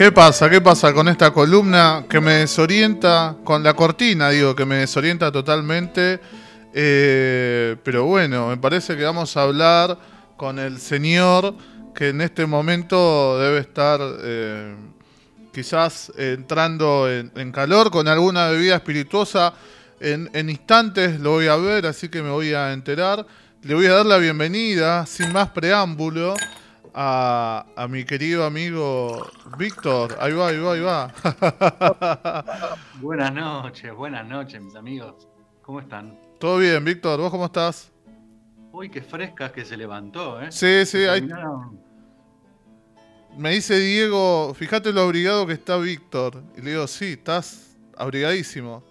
¿Qué pasa? ¿Qué pasa con esta columna que me desorienta, con la cortina, digo, que me desorienta totalmente? Eh, pero bueno, me parece que vamos a hablar con el señor que en este momento debe estar eh, quizás entrando en, calor con alguna bebida espirituosa. En, en instantes lo voy a ver, así que me voy a enterar. Le voy a dar la bienvenida, sin más preámbulo, a, a mi querido amigo Víctor. Ahí va, ahí va, ahí va. buenas noches, buenas noches, mis amigos. ¿Cómo están? Todo bien, Víctor. ¿Vos cómo estás? Uy, qué fresca que se levantó, ¿eh? Sí, sí, hay... Me dice Diego, fíjate lo abrigado que está Víctor. Y le digo, sí, estás abrigadísimo.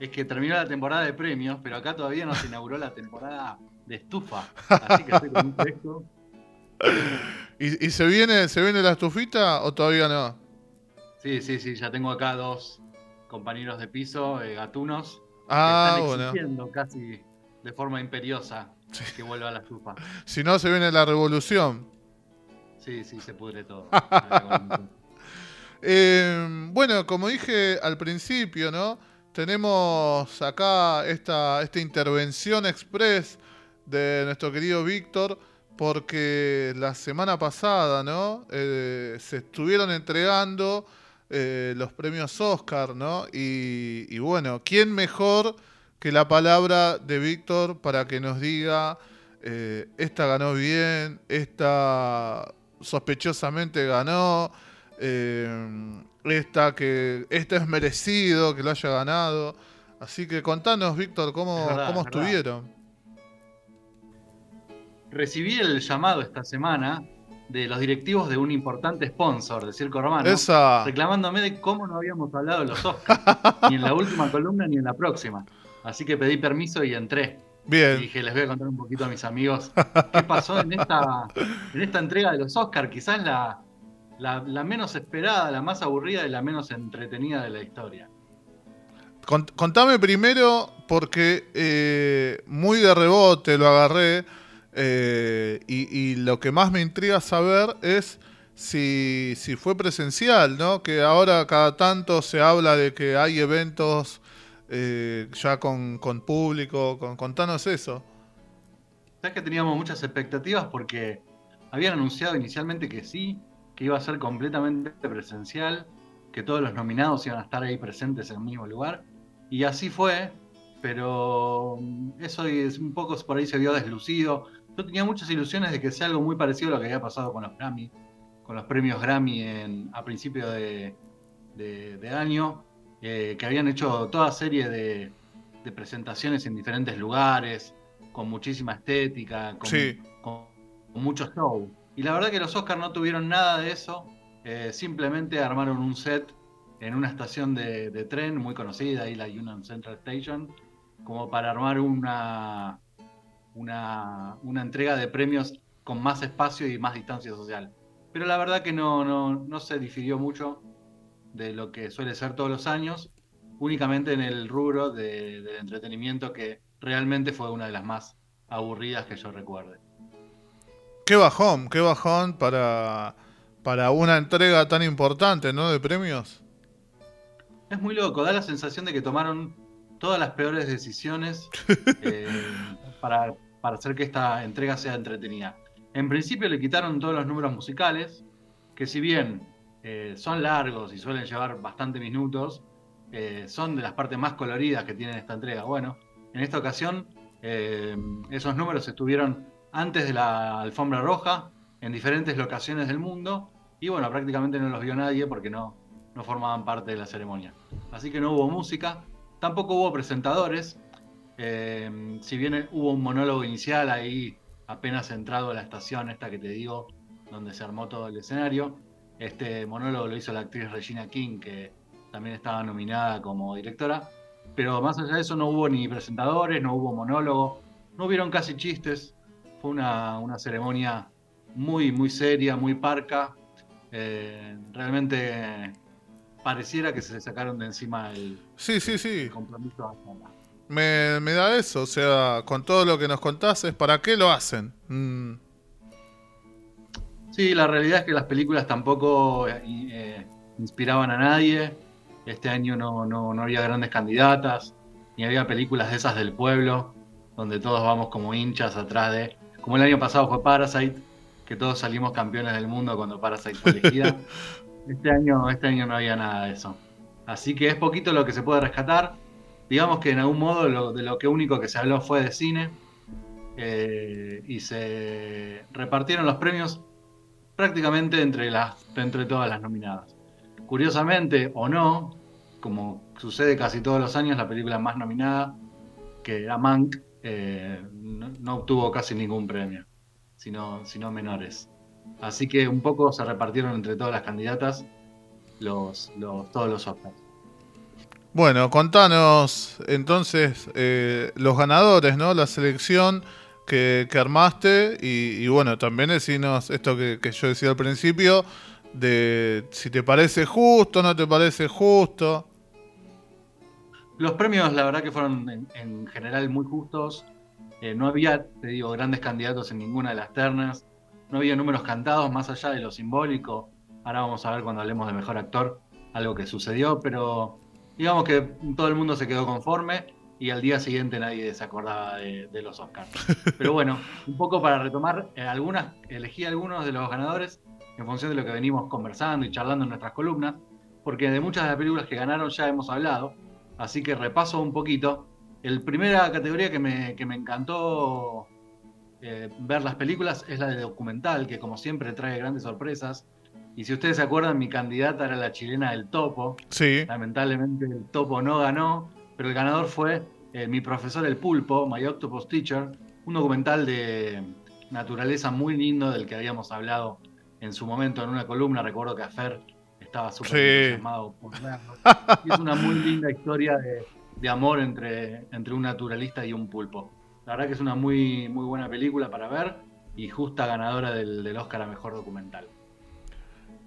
Es que terminó la temporada de premios, pero acá todavía no se inauguró la temporada de estufa. Así que estoy con un fresco. ¿Y, se, viene, se viene la estufita o todavía no? Sí, sí, sí, ya tengo acá dos compañeros de piso, eh, gatunos, ah, que están exigiendo casi de forma imperiosa que vuelva a la estufa. Si no, se viene la revolución. Sí, sí, se pudre todo. Eh, bueno, como dije al principio, ¿no? Tenemos acá esta, esta intervención express de nuestro querido Víctor porque la semana pasada, ¿no? Eh, se estuvieron entregando eh, los premios Oscar, ¿no? Y, bueno, ¿quién mejor que la palabra de Víctor para que nos diga, eh, esta ganó bien, esta sospechosamente ganó, esta que esta es merecido que lo haya ganado? Así que contanos, Víctor, cómo, cómo estuvieron recibí el llamado esta semana de los directivos de un importante sponsor de Circo Romano, reclamándome de cómo no habíamos hablado de los Oscars, ni en la última columna ni en la próxima. Así que pedí permiso y entré. Bien. Y dije, les voy a contar un poquito a mis amigos qué pasó en esta, en esta entrega de los Oscars, quizás la, la, menos esperada, la más aburrida y la menos entretenida de la historia. Contame primero, porque eh, muy de rebote lo agarré eh, y, lo que más me intriga saber es si, fue presencial, ¿no? Que ahora cada tanto se habla de que hay eventos eh, ya con, público. Con, contanos eso. Sabes que teníamos muchas expectativas porque habían anunciado inicialmente que sí, que iba a ser completamente presencial, que todos los nominados iban a estar ahí presentes en el mismo lugar. Y así fue, pero eso es un poco por ahí se vio deslucido. Yo tenía muchas ilusiones de que sea algo muy parecido a lo que había pasado con los Grammy, con los premios Grammy en, a principio de, año, eh, que habían hecho toda serie de, presentaciones en diferentes lugares, con muchísima estética, con, con, mucho show. Y la verdad que los Oscars no tuvieron nada de eso, eh, simplemente armaron un set en una estación de, tren muy conocida, ahí la Union Central Station, como para armar una, una, entrega de premios con más espacio y más distancia social. Pero la verdad que no, no, se difirió mucho de lo que suele ser todos los años, únicamente en el rubro del entretenimiento que realmente fue una de las más aburridas que yo recuerde. Qué bajón, qué bajón para, para una entrega tan importante, ¿no? De premios. Es muy loco, da la sensación de que tomaron todas las peores decisiones eh, para, para hacer que esta entrega sea entretenida. En principio le quitaron todos los números musicales, que si bien eh, son largos y suelen llevar bastante minutos, eh, son de las partes más coloridas que tiene esta entrega. Bueno, en esta ocasión eh, esos números estuvieron antes de la alfombra roja, en diferentes locaciones del mundo, y bueno, prácticamente no los vio nadie porque no, no formaban parte de la ceremonia. Así que no hubo música, tampoco hubo presentadores, eh, si bien hubo un monólogo inicial ahí, apenas entrado a la estación esta que te digo, donde se armó todo el escenario, este monólogo lo hizo la actriz Regina King, que también estaba nominada como directora. Pero más allá de eso no hubo ni presentadores, no hubo monólogo, no hubieron casi chistes. Fue una, ceremonia muy, muy seria, muy parca. Eh, realmente pareciera que se le sacaron de encima el, sí, sí, sí. el compromiso me, me, da eso, o sea, con todo lo que nos contaste, ¿para qué lo hacen? Mm. Sí, la realidad es que las películas tampoco eh, inspiraban a nadie. Este año no, no, no había grandes candidatas, ni había películas de esas del pueblo, donde todos vamos como hinchas atrás de. Como el año pasado fue Parasite, que todos salimos campeones del mundo cuando Parasite fue elegida. este, año, este año no había nada de eso. Así que es poquito lo que se puede rescatar. Digamos que en algún modo de lo que único que se habló fue de cine. Eh, y se repartieron los premios prácticamente entre, las, entre todas las nominadas. Curiosamente o no, como sucede casi todos los años, la película más nominada, que era Mank, eh, no, obtuvo casi ningún premio, sino, sino menores. Así que un poco se repartieron entre todas las candidatas los, todos los Oscars. Bueno, contanos entonces eh, los ganadores, ¿no? La selección que, armaste y, bueno, también decirnos esto que, yo decía al principio, de si te parece justo, no te parece justo. Los premios, la verdad que fueron en, general muy justos. Eh, no había, te digo, grandes candidatos en ninguna de las ternas. No había números cantados más allá de lo simbólico. Ahora vamos a ver cuando hablemos de mejor actor algo que sucedió, pero digamos que todo el mundo se quedó conforme y al día siguiente nadie se acordaba de, los Oscars. Pero bueno, un poco para retomar, eh, algunas, elegí algunos de los ganadores en función de lo que venimos conversando y charlando en nuestras columnas, porque de muchas de las películas que ganaron ya hemos hablado, así que repaso un poquito. La primera categoría que me, que me encantó eh, ver las películas es la de documental, que como siempre trae grandes sorpresas. Y si ustedes se acuerdan, mi candidata era la chilena del Topo. Sí. Lamentablemente el Topo no ganó, pero el ganador fue eh, Mi profesor el pulpo, My Octopus Teacher, un documental de naturaleza muy lindo del que habíamos hablado en su momento en una columna. Recuerdo que Afer estaba súper llamado por verlo. Y es una muy linda historia de, amor entre, entre un naturalista y un pulpo. La verdad que es una muy, muy buena película para ver y justa ganadora del, del Oscar a Mejor Documental.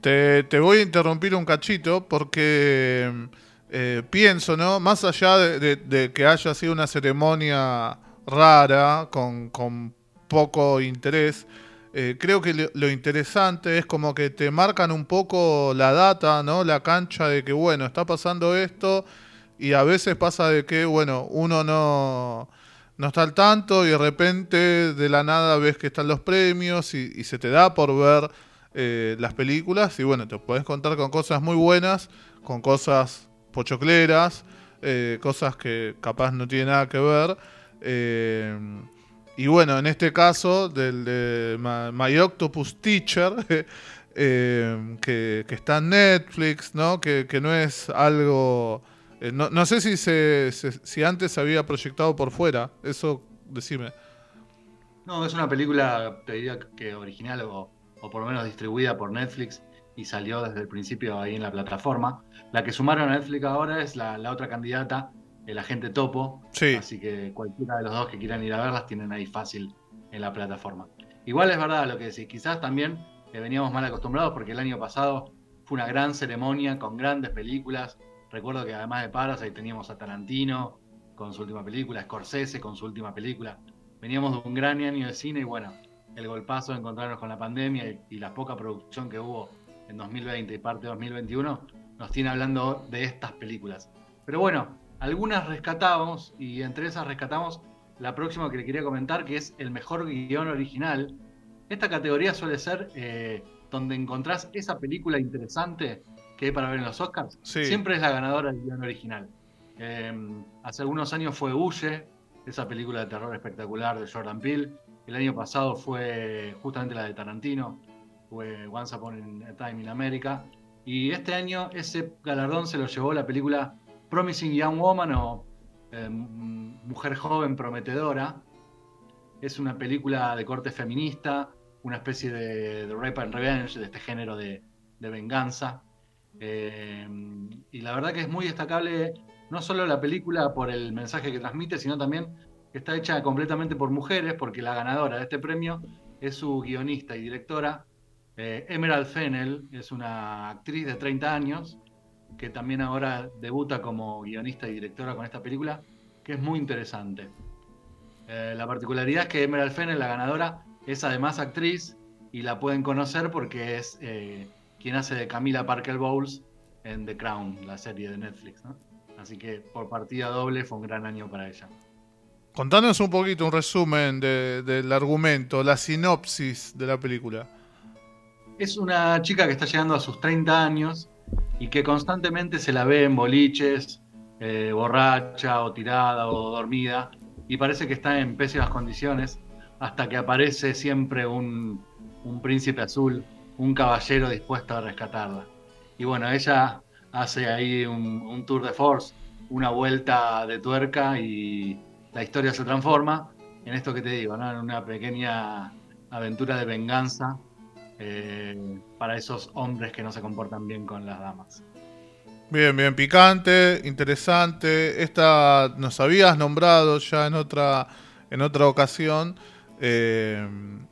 Te, te, voy a interrumpir un cachito porque eh, pienso, ¿no? Más allá de, que haya sido una ceremonia rara, con, poco interés, eh, creo que lo, interesante es como que te marcan un poco la data, ¿no? La cancha de que, bueno, está pasando esto y a veces pasa de que, bueno, uno no, no está al tanto y de repente de la nada ves que están los premios y, se te da por ver eh, las películas y, bueno, te puedes contar con cosas muy buenas, con cosas pochocleras, eh, cosas que capaz no tienen nada que ver. Eh, y bueno, en este caso del de My, Octopus Teacher, eh, que, está en Netflix, ¿no? Que, no es algo... No, sé si, se, si antes se había proyectado por fuera, eso decime. No, es una película, te diría que original o, o por lo menos distribuida por Netflix y salió desde el principio ahí en la plataforma. La que sumaron a Netflix ahora es la, otra candidata, el agente Topo. Sí. Así que cualquiera de los dos que quieran ir a verlas tienen ahí fácil en la plataforma. Igual es verdad lo que decís, quizás también eh, veníamos mal acostumbrados porque el año pasado fue una gran ceremonia con grandes películas. Recuerdo que además de Parasite teníamos a Tarantino con su última película, Scorsese con su última película. Veníamos de un gran año de cine y bueno, el golpazo de encontrarnos con la pandemia y la poca producción que hubo en 2020 y parte de 2021 nos tiene hablando de estas películas. Pero bueno, algunas rescatamos y entre esas rescatamos la próxima que le quería comentar, que es el mejor guion original. Esta categoría suele ser eh, donde encontrás esa película interesante que hay para ver en los Oscars. Siempre es la ganadora del guion original. Em, hace algunos años fue Huye, esa película de terror espectacular de Jordan Peele. El año pasado fue justamente la de Tarantino, fue Once Upon a Time in America. Y este año ese galardón se lo llevó la película Promising Young Woman o eh, Mujer Joven Prometedora. Es una película de corte feminista, una especie de, rape and revenge, de este género de, venganza. Eh, y la verdad que es muy destacable no solo la película por el mensaje que transmite, sino también que está hecha completamente por mujeres, porque la ganadora de este premio es su guionista y directora, eh, Emerald Fennel es una actriz de 30 años que también ahora debuta como guionista y directora con esta película, que es muy interesante. Eh, la particularidad es que Emerald Fennel, la ganadora, es además actriz y la pueden conocer porque es eh, quien hace de Camila Parker Bowles en The Crown, la serie de Netflix. Así que por partida doble fue un gran año para ella. Contanos un poquito, un resumen del argumento, la sinopsis de la película. Es una chica que está llegando a sus 30 años y que constantemente se la ve en boliches, eh, borracha o tirada o dormida, y parece que está en pésimas condiciones, hasta que aparece siempre un, príncipe azul, un caballero dispuesto a rescatarla. Y bueno, ella hace ahí un tour de force, una vuelta de tuerca y la historia se transforma en esto que te digo, en una pequeña aventura de venganza eh, para esos hombres que no se comportan bien con las damas. Bien, bien, picante, interesante. Esta nos habías nombrado ya en otra, en otra ocasión. Eh,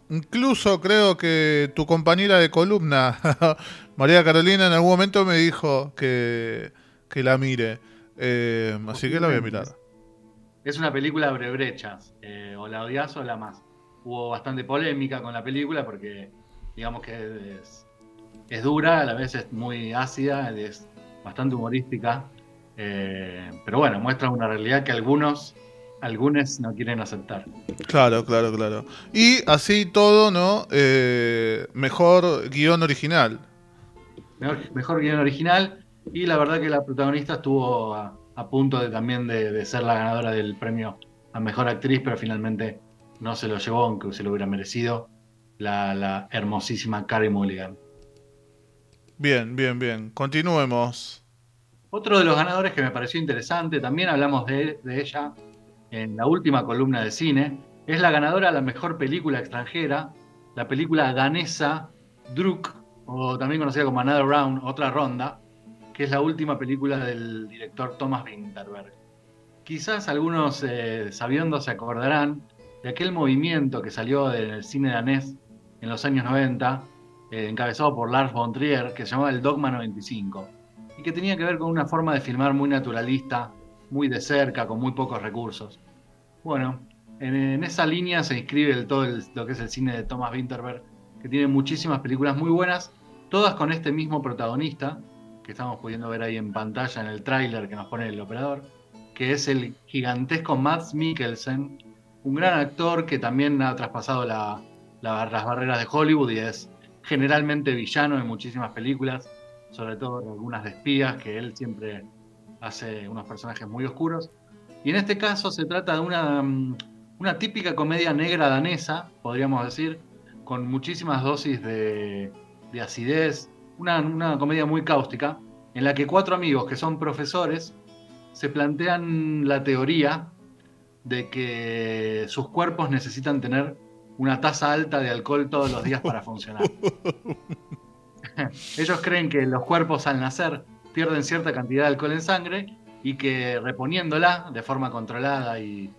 incluso creo que tu compañera de columna, María Carolina, en algún momento me dijo que, la mire. Eh, así que la voy a mirar es una película brebrechas, eh, o la odias o la más. Hubo bastante polémica con la película porque digamos que es, dura, a la vez es muy ácida, es bastante humorística, eh, pero bueno, muestra una realidad que algunos algunos no quieren aceptar. Claro, claro, claro. Y así todo, ¿no? Eh, mejor guion original. Mejor, mejor, guion original. Y la verdad que la protagonista estuvo a punto de, también de, ser la ganadora del premio a Mejor Actriz, pero finalmente no se lo llevó, aunque se lo hubiera merecido, la, hermosísima Carrie Mulligan. Bien, bien, bien. Continuemos. Otro de los ganadores que me pareció interesante, también hablamos de, de ella en la última columna de cine, es la ganadora de la mejor película extranjera, la película danesa Druk, o también conocida como Another Round, otra ronda, que es la última película del director Thomas Winterberg. Quizás algunos eh, sabiendo se acordarán de aquel movimiento que salió del cine danés en los años 90, eh, encabezado por Lars von Trier, que se llamaba el Dogma 95, y que tenía que ver con una forma de filmar muy naturalista, muy de cerca, con muy pocos recursos. Bueno, en, esa línea se inscribe todo lo que es el cine de Thomas Winterberg, que tiene muchísimas películas muy buenas, todas con este mismo protagonista, que estamos pudiendo ver ahí en pantalla en el tráiler que nos pone el operador, que es el gigantesco Mads Mikkelsen, un gran actor que también ha traspasado las barreras de Hollywood y es generalmente villano en muchísimas películas, sobre todo en algunas de espías, que él siempre hace unos personajes muy oscuros. Y en este caso se trata de una, mm, una típica comedia negra danesa, podríamos decir, con muchísimas dosis de, de acidez, una, comedia muy cáustica, en la que cuatro amigos que son profesores se plantean la teoría de que sus cuerpos necesitan tener una tasa alta de alcohol todos los días para funcionar. Ellos creen que los cuerpos al nacer pierden cierta cantidad de alcohol en sangre y que reponiéndola de forma controlada y,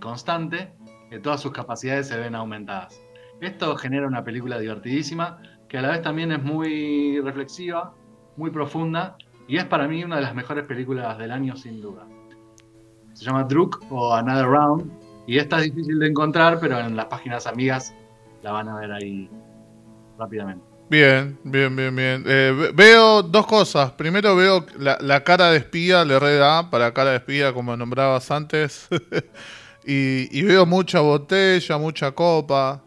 constante, eh, todas sus capacidades se ven aumentadas. Esto genera una película divertidísima que a la vez también es muy reflexiva, muy profunda, y es para mí una de las mejores películas del año sin duda. Se llama Druk o Another Round, y esta es difícil de encontrar, pero en las páginas amigas la van a ver ahí rápidamente. Bien, bien, bien, bien. Eh, veo dos cosas. Primero veo la, cara de espía, le reda para cara de espía, como nombrabas antes. y, y, veo mucha botella, mucha copa.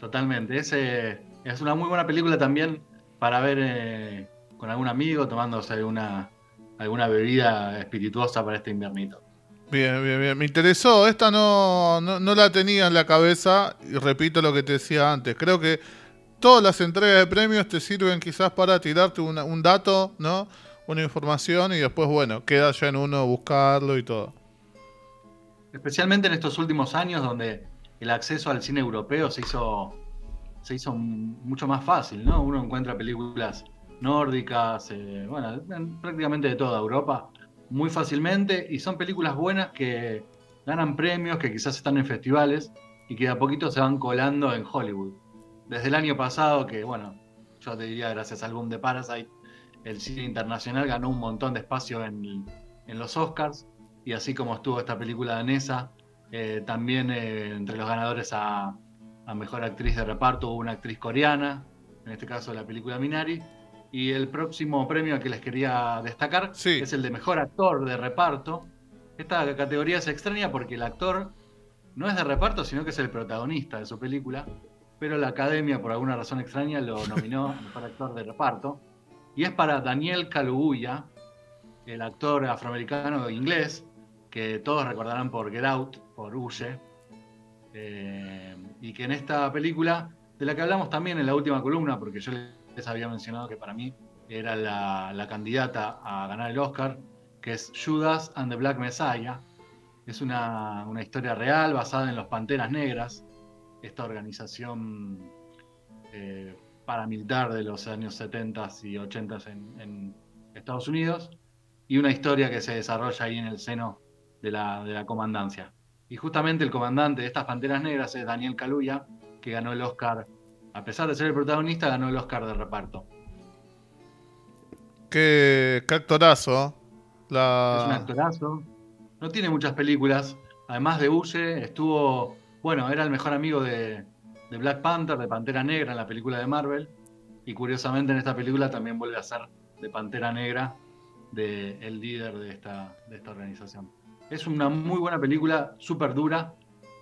Totalmente. Ese, es una muy buena película también para ver eh, con algún amigo tomándose alguna, alguna bebida espirituosa para este invernito. Bien, bien, bien. Me interesó. Esta no, no, la tenía en la cabeza y repito lo que te decía antes. Creo que todas las entregas de premios te sirven quizás para tirarte un dato, ¿no? Una información y después, bueno, queda ya en uno buscarlo y todo. Especialmente en estos últimos años donde el acceso al cine europeo se hizo se hizo mucho más fácil, ¿no? Uno encuentra películas nórdicas, eh, bueno, prácticamente de toda Europa, muy fácilmente, y son películas buenas que ganan premios, que quizás están en festivales, y que de a poquito se van colando en Hollywood. Desde el año pasado, que bueno, yo te diría, gracias al boom de Parasite, el cine internacional ganó un montón de espacio en, los Oscars, y así como estuvo esta película danesa, eh, también eh, entre los ganadores a a mejor actriz de reparto hubo una actriz coreana, en este caso la película Minari. Y el próximo premio que les quería destacar es el de mejor actor de reparto. Esta categoría es extraña porque el actor no es de reparto, sino que es el protagonista de su película. Pero la academia, por alguna razón extraña, lo nominó mejor actor de reparto. Y es para Daniel Kaluuya, el actor afroamericano inglés, que todos recordarán por Get Out, por Huye, eh, y que en esta película, de la que hablamos también en la última columna, porque yo les había mencionado que para mí era la, candidata a ganar el Oscar, que es Judas and the Black Messiah. Es una, historia real basada en los Panteras Negras, esta organización eh, paramilitar de los años 70 y 80 en, en, Estados Unidos, y una historia que se desarrolla ahí en el seno de la, de la comandancia. Y justamente el comandante de estas Panteras Negras es Daniel Kaluuya, que ganó el Oscar, a pesar de ser el protagonista, ganó el Oscar de reparto. Qué, actorazo. Es un actorazo. No tiene muchas películas. Además de Uche, estuvo, bueno, era el mejor amigo de, Black Panther, de Pantera Negra en la película de Marvel. Y curiosamente en esta película también vuelve a ser de Pantera Negra, de el líder de esta, organización. Es una muy buena película, súper dura,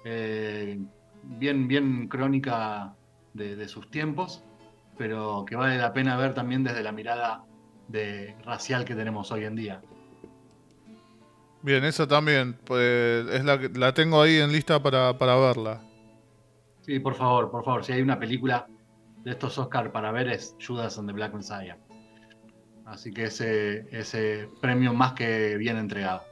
eh, bien, bien crónica de, sus tiempos, pero que vale la pena ver también desde la mirada racial que tenemos hoy en día. Bien, eso también, pues, es la, la tengo ahí en lista para, verla. Sí, por favor, por favor, si hay una película de estos Oscar para ver es Judas and the Black Messiah. Así que ese, ese premio más que bien entregado.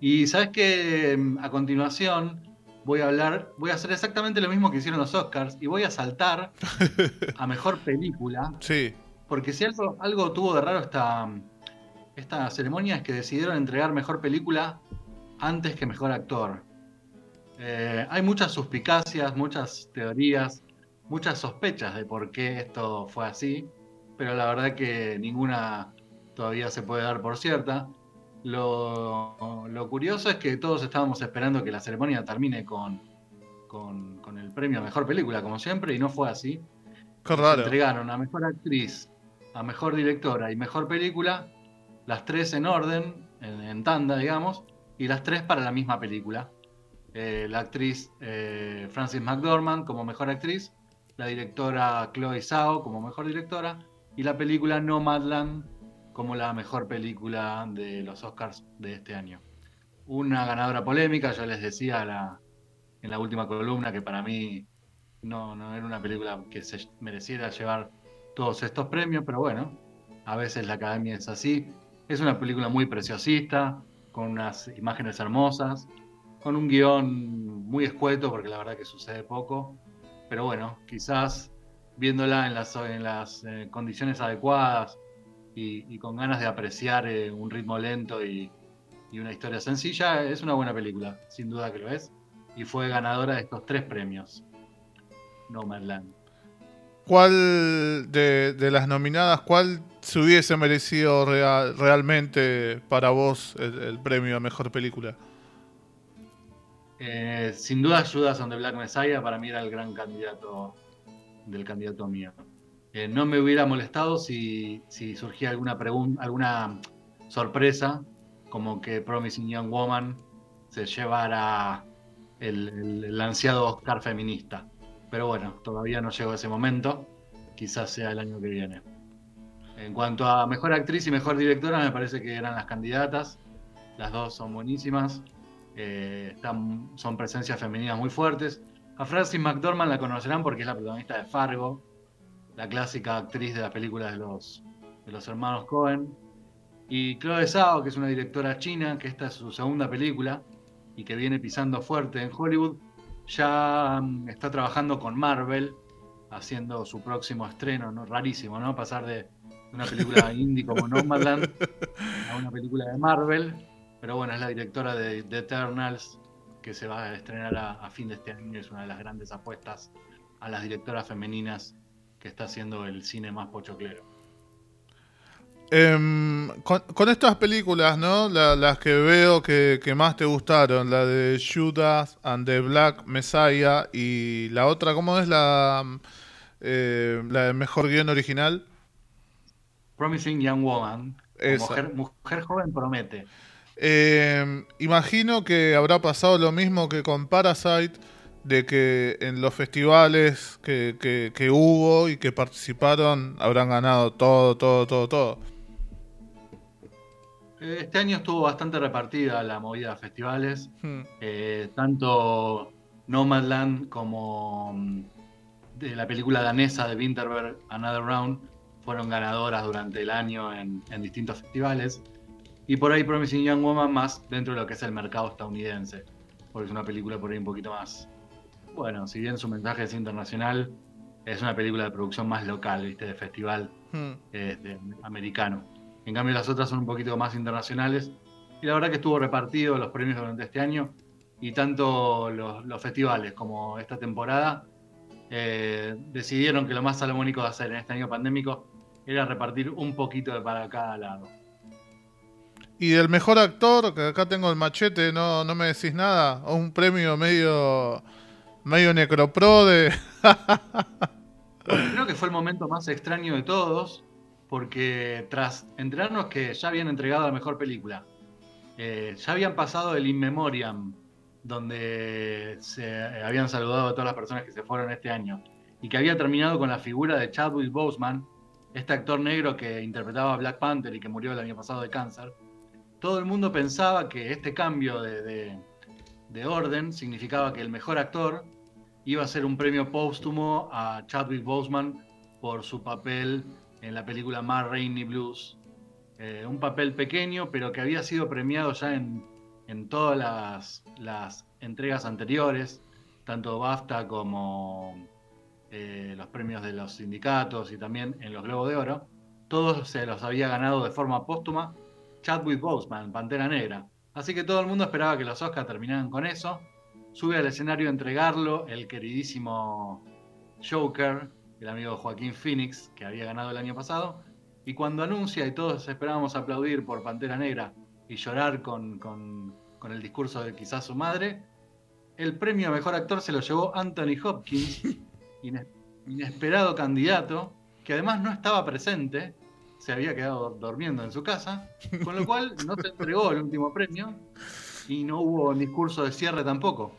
Y sabes que mm, a continuación voy a hablar, voy a hacer exactamente lo mismo que hicieron los Oscars y voy a saltar a mejor película. Sí. Porque si algo, algo tuvo de raro esta, esta ceremonia es que decidieron entregar mejor película antes que mejor actor. Eh, hay muchas suspicacias, muchas teorías, muchas sospechas de por qué esto fue así, pero la verdad que ninguna todavía se puede dar por cierta. Lo, curioso es que todos estábamos esperando que la ceremonia termine con, con, el premio a mejor película, como siempre, y no fue así. Qué raro. entregaron a mejor actriz, a mejor directora y mejor película, las tres en orden, en, tanda, digamos, y las tres para la misma película. Eh, la actriz eh, Frances McDormand como mejor actriz, la directora Chloe Zhao como mejor directora, y la película Nomadland como la mejor película de los Oscars de este año. Una ganadora polémica, yo les decía en la última columna que para mí no, no era una película que se mereciera llevar todos estos premios, pero bueno, a veces la academia es así. Es una película muy preciosista, con unas imágenes hermosas, con un guion muy escueto, porque la verdad que sucede poco. Pero bueno, quizás viéndola en las, eh, condiciones adecuadas, y, con ganas de apreciar eh, un ritmo lento y, una historia sencilla, es una buena película, sin duda que lo es. Y fue ganadora de estos tres premios. Nomadland. ¿Cuál de, las nominadas, cuál se hubiese merecido realmente para vos el, premio a mejor película? Eh, sin duda, Judas on the Black Messiah para mí era el gran candidato del candidato mío. Eh, no me hubiera molestado si, surgía alguna pregunta, alguna sorpresa, como que Promising Young Woman se llevara el, ansiado Oscar feminista. Pero bueno, todavía no llegó ese momento. Quizás sea el año que viene. En cuanto a mejor actriz y mejor directora, me parece que eran las candidatas. Las dos son buenísimas. Eh, son presencias femeninas muy fuertes. A Frances McDormand la conocerán porque es la protagonista de Fargo, la clásica actriz de las películas de los, de los hermanos Cohen. Y Chloe Zhao, que es una directora china, que esta es su segunda película y que viene pisando fuerte en Hollywood, ya mm, está trabajando con Marvel, haciendo su próximo estreno, ¿no? Rarísimo, ¿no? Pasar de una película indie como Nomadland a una película de Marvel. Pero bueno, es la directora de The Eternals, que se va a estrenar a, fin de este año. Es una de las grandes apuestas a las directoras femeninas que está haciendo el cine más pochoclero. Em, con, estas películas, ¿no? las que veo que, más te gustaron, la de Judas and the Black Messiah y la otra, ¿cómo es la, eh, la de mejor guion original? Promising Young Woman. Mujer, mujer, joven promete. Em, imagino que habrá pasado lo mismo que con Parasite, de que en los festivales que, que hubo y que participaron habrán ganado todo, todo, todo, todo. Este año estuvo bastante repartida la movida de festivales. Hmm. Eh, tanto Nomadland como mm, de la película danesa de Winterberg, Another Round, fueron ganadoras durante el año en, distintos festivales. Y por ahí Promising Young Woman más dentro de lo que es el mercado estadounidense. Porque es una película por ahí un poquito más. Bueno, si bien su mensaje es internacional, es una película de producción más local, ¿viste? De festival hmm. eh, americano. En cambio las otras son un poquito más internacionales. Y la verdad que estuvo repartido los premios durante este año y tanto los, festivales como esta temporada eh, decidieron que lo más salomónico de hacer en este año pandémico era repartir un poquito de para cada lado. Y del mejor actor, que acá tengo el machete, no, no me decís nada, o un premio medio medio necropro de... creo que fue el momento más extraño de todos, porque tras enterarnos que ya habían entregado la mejor película, eh, ya habían pasado el In Memoriam, donde se habían saludado a todas las personas que se fueron este año, y que había terminado con la figura de Chadwick Boseman, este actor negro que interpretaba a Black Panther y que murió el año pasado de cáncer. Todo el mundo pensaba que este cambio de, de orden significaba que el mejor actor iba a ser un premio póstumo a Chadwick Boseman por su papel en la película Mar Rainy Blues. Eh, un papel pequeño, pero que había sido premiado ya en, todas las, entregas anteriores, tanto BAFTA como eh, los premios de los sindicatos y también en los Globos de Oro. Todos se los había ganado de forma póstuma Chadwick Boseman, Pantera Negra. Así que todo el mundo esperaba que los Oscars terminaran con eso. Sube al escenario a entregarlo el queridísimo Joker, el amigo Joaquín Phoenix, que había ganado el año pasado, y cuando anuncia y todos esperábamos aplaudir por Pantera Negra y llorar con, el discurso de quizás su madre, el premio a mejor actor se lo llevó Anthony Hopkins, inesperado candidato, que además no estaba presente, se había quedado durmiendo en su casa, con lo cual no se entregó el último premio y no hubo discurso de cierre tampoco.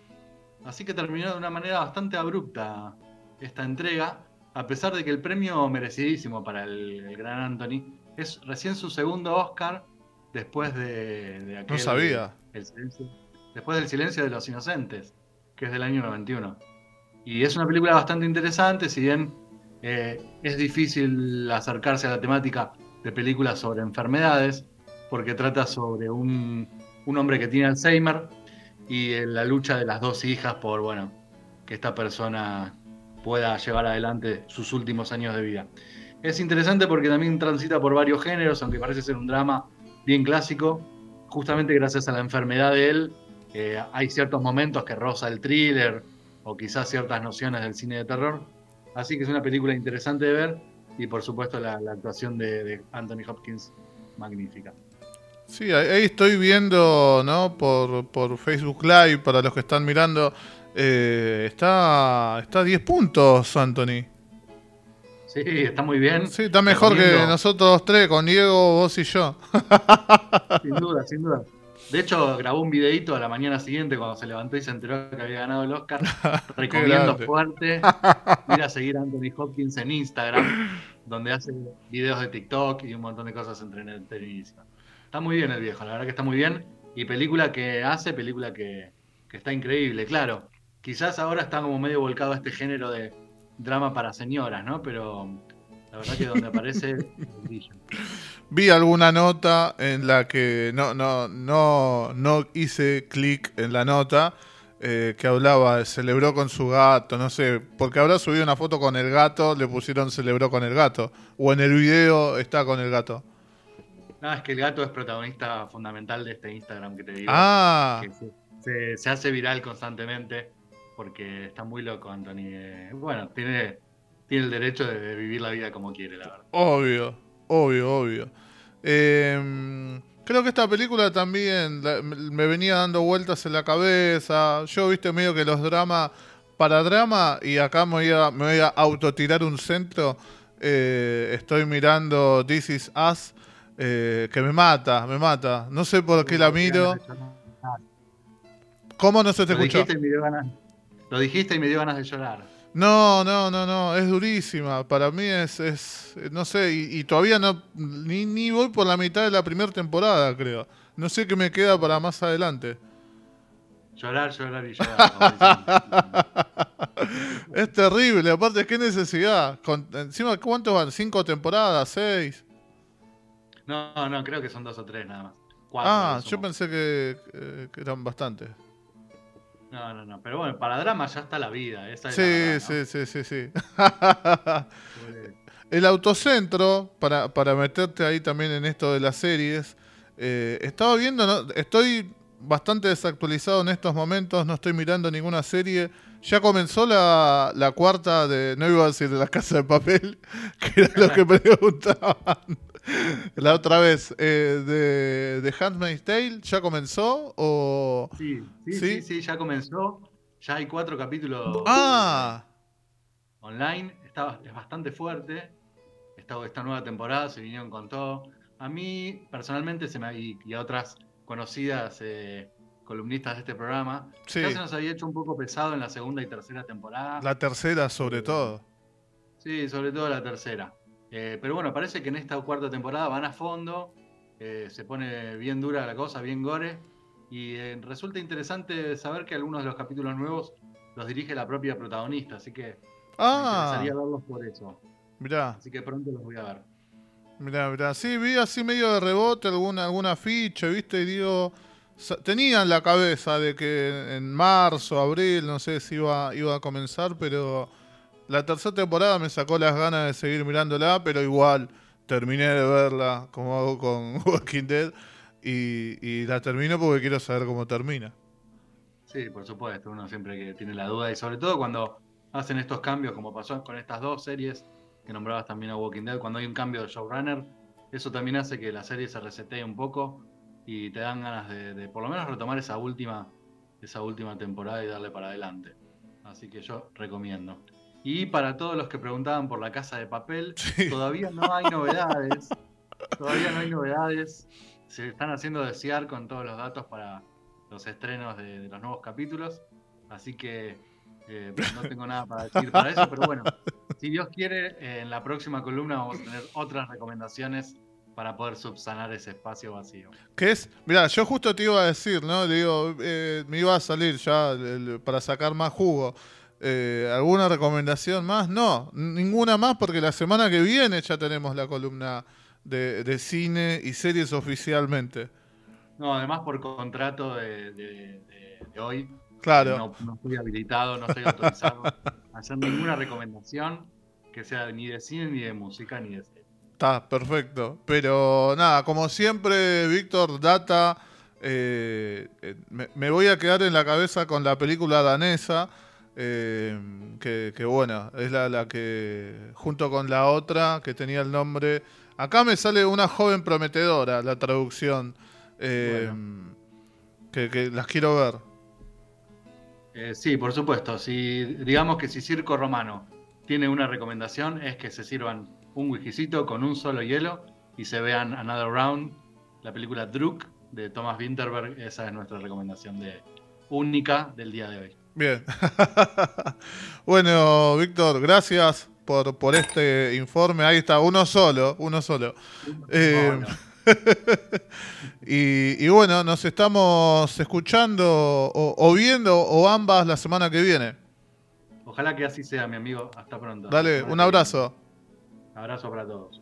Así que terminó de una manera bastante abrupta esta entrega, a pesar de que el premio merecidísimo para el, gran Anthony es recién su segundo Oscar después de, aquel, No sabía. Después del Silencio de los Inocentes, que es del año 91. Y es una película bastante interesante, si bien eh, es difícil acercarse a la temática de películas sobre enfermedades, porque trata sobre un, un hombre que tiene Alzheimer y la lucha de las dos hijas por, bueno, que esta persona pueda llevar adelante sus últimos años de vida. Es interesante porque también transita por varios géneros, aunque parece ser un drama bien clásico. Justamente gracias a la enfermedad de él, hay ciertos momentos que roza el thriller o quizás ciertas nociones del cine de terror. Así que es una película interesante de ver y por supuesto la, actuación de, Anthony Hopkins magnífica. Sí, ahí estoy viendo, ¿no? Por, por Facebook Live, para los que están mirando, eh, está, está a 10 puntos, Anthony. Sí, está muy bien. Sí, está mejor que nosotros tres, con Diego, vos y yo. Sin duda, sin duda. De hecho, grabó un videito a la mañana siguiente cuando se levantó y se enteró que había ganado el Oscar. Recomiendo fuerte ir a seguir a Anthony Hopkins en Instagram, donde hace videos de TikTok y un montón de cosas entretenidas. Está muy bien el viejo, la verdad que está muy bien. Y película que hace, película que, que está increíble, claro quizás ahora está como medio volcado a este género de drama para señoras, ¿no? Pero la verdad que donde aparece Vi alguna nota en la que no, no, no, no hice clic en la nota eh, que hablaba, celebró con su gato, no sé, porque habrá subido una foto con el gato, le pusieron celebró con el gato, o en el video está con el gato. No, es que el gato es protagonista fundamental de este Instagram que te digo. Ah. Que se hace viral constantemente porque está muy loco Anthony. Eh, bueno, tiene, tiene el derecho de, vivir la vida como quiere, la verdad. Obvio, obvio, obvio. Eh, creo que esta película también la- me venía dando vueltas en la cabeza. Yo, viste, medio que los dramas, para drama, y acá me voy a, me voy a autotirar un centro. eh, estoy mirando This Is Us, eh, que me mata, me mata. No sé por qué la miro. ¿Cómo no se te escuchó? Lo dijiste y me dio ganas de llorar. No, no, no, no, es durísima. Para mí es, es no sé, y, y todavía no, ni, ni voy por la mitad de la primera temporada, creo. No sé qué me queda para más adelante. Llorar, llorar y llorar. Es terrible, aparte, qué necesidad. Con- encima, ¿cuántos van? ¿Cinco temporadas? ¿Seis? No, no, creo que son dos o tres nada más. Cuatro, Ah, yo pensé que, eh, que eran bastantes. No, no, no. Pero bueno, para drama ya está la vida. Esa es la Sí, verdad, sí, sí, sí, sí. El autocentro, para, para meterte ahí también en esto de las series, eh, estaba viendo, ¿no? estoy bastante desactualizado en estos momentos, no estoy mirando ninguna serie. Ya comenzó la, la cuarta de, no iba a decir de la casa de papel, que era lo que preguntaban la otra vez, eh, de, de Handmaid's Tale, ¿ya comenzó? O... Sí, sí, ¿Sí? sí, sí, ya comenzó. Ya hay cuatro capítulos Ah, online. Está, es bastante fuerte. Esta, esta nueva temporada se vinieron con todo. A mí, personalmente, se me, y, y a otras conocidas eh, columnistas de este programa, Sí. ya se nos había hecho un poco pesado en la segunda y tercera temporada. la tercera sobre todo. Sí, sobre todo la tercera. Eh, pero bueno, parece que en esta cuarta temporada van a fondo, eh, se pone bien dura la cosa, bien gore, y eh, resulta interesante saber que algunos de los capítulos nuevos los dirige la propia protagonista, así que me Ah, interesaría verlos por eso. mirá. Así que pronto los voy a ver. Mirá, mirá, sí, vi así medio de rebote alguna, alguna ficha, ¿viste? Y digo, sa- tenía en la cabeza de que en marzo, abril, no sé si iba, iba a comenzar, pero la tercera temporada me sacó las ganas de seguir mirándola, pero igual terminé de verla como hago con Walking Dead y, la termino porque quiero saber cómo termina. Sí, por supuesto, uno siempre que tiene la duda, y sobre todo cuando hacen estos cambios, como pasó con estas dos series que nombrabas también a Walking Dead, cuando hay un cambio de showrunner, eso también hace que la serie se resetee un poco y te dan ganas de, de por lo menos retomar esa última, esa última temporada y darle para adelante. Así que yo recomiendo. Y para todos los que preguntaban por la casa de papel, Sí. todavía no hay novedades. Todavía no hay novedades. Se están haciendo desear con todos los datos para los estrenos de, de los nuevos capítulos. Así que eh, no tengo nada para decir para eso, pero bueno, si Dios quiere, eh, en la próxima columna vamos a tener otras recomendaciones para poder subsanar ese espacio vacío. ¿Qué es? Mirá, yo justo te iba a decir, ¿no? Digo, eh, me iba a salir ya el- para sacar más jugo. Eh, ¿Alguna recomendación más? No, ninguna más porque la semana que viene ya tenemos la columna de, de cine y series oficialmente. No, además por contrato de, de- hoy, Claro. no, no estoy habilitado, no estoy autorizado a hacer ninguna recomendación que sea ni de cine, ni de música, ni de serie. Está, perfecto. Pero nada, como siempre, Víctor, data. eh, eh, me, me voy a quedar en la cabeza con la película danesa. Eh, que, que bueno, es la, la que, junto con la otra, que tenía el nombre. Acá me sale una joven prometedora, la traducción. eh, que, que las quiero ver. Eh, sí, por supuesto. Si, digamos que si Circo Romano tiene una recomendación es que se sirvan un whiskycito con un solo hielo y se vean Another Round, la película Druk de Thomas Winterberg. Esa es nuestra recomendación de, única del día de hoy. Bien. bueno, Víctor, gracias por, por este informe. Ahí está, uno solo, uno solo. Eh, y, y bueno, nos estamos escuchando o, o viendo o ambas la semana que viene. ojalá que así sea, mi amigo. Hasta pronto. Dale, un abrazo. Abrazo para todos.